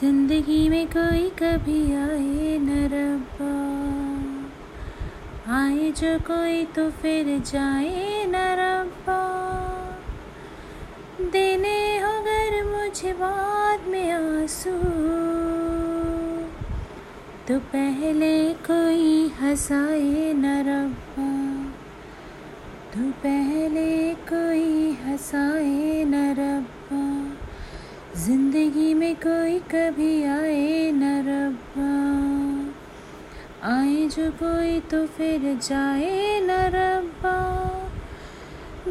ज़िंदगी में कोई कभी आए न रब्बा। आए जो कोई तो फिर जाए न रब्बा। देने अगर मुझे बाद में आँसू। तो पहले कोई हंसाए न रब्बा। तो पहले कोई हंसाए न रब्बा। ज़िंदगी में कोई कभी आए न रब्बा। आए जो कोई तो फिर जाए न रब्बा।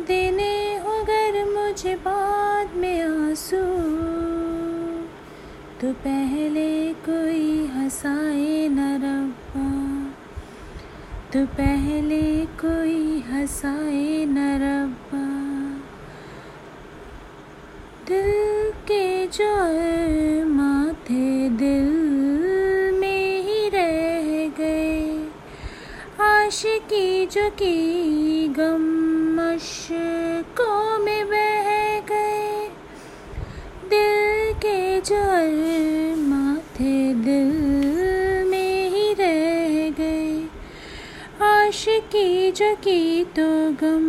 देने हो मुझे बाद में आँसू। तो पहले कोई हंसाए न रब्बा। तो पहले कोई हंसाए न रब्बा दिल के जो माथे दिल में ही रह गए। आशिकी जो की गम मशकों में बह गए। दिल के जो माथे दिल में ही रह गए। आशिकी जो की तो गम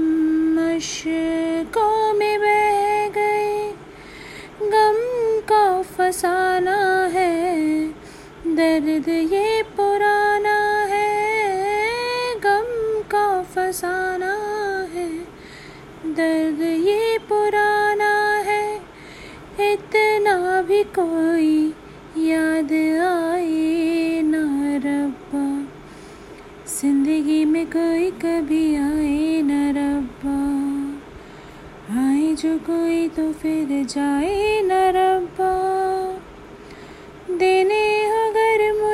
मशकों दर्द ये पुराना है, गम का फसाना है। दर्द ये पुराना है, इतना भी कोई याद आए ना रब्बा। ज़िंदगी में कोई कभी आए न रब्बा। आए जो कोई तो फिर जाए न रब्बा। देने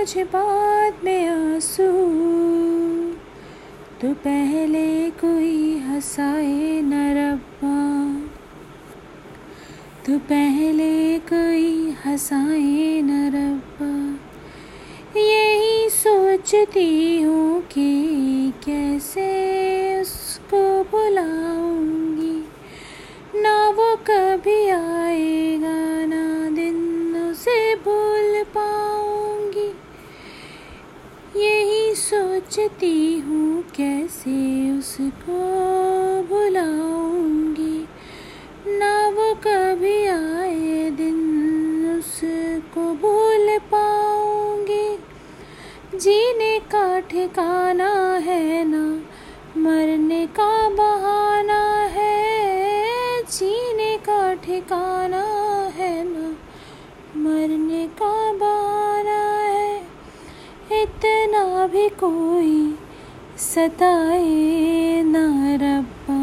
मुझे बाद में आँसू। तो पहले कोई हंसाए न रब्बा। तो पहले कोई हंसाए न रब्बा। यही सोचती हूँ कि कैसे उसको बुलाऊँगी। ना वो कभी आएगा सोचती हूँ कैसे उसको बुलाऊँगी ना वो कभी आए दिन उसको भूल पाऊँगी। जीने का ठिकाना है ना, मरने का बहाना है। जीने का ठिकाना है ना, मरने का बहाना है। इतना भी कोई सताए ना रब्बा।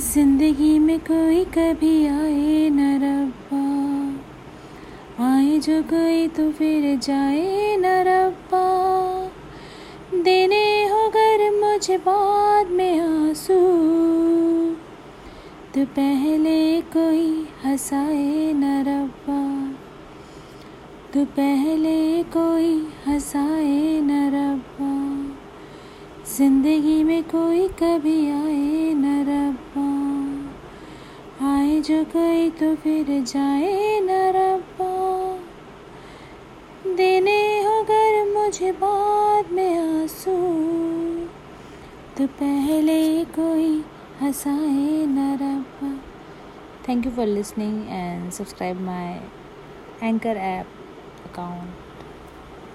ज़िंदगी में कोई कभी आए न रब्बा। आए जो कोई तो फिर जाए न रब्बा। देने हो अगर मुझे बाद में आँसू। तो पहले कोई हंसाए न रब्बा। तो पहले कोई हंसाए न रब्बा। ज़िंदगी में कोई कभी आए न रब्बा। आए जो कोई तो फिर जाए न रब्बा। देने हो अगर मुझे बाद में आँसू। तो पहले कोई हंसाए न रब्बा। Thank you for listening and subscribe my Anchor app 高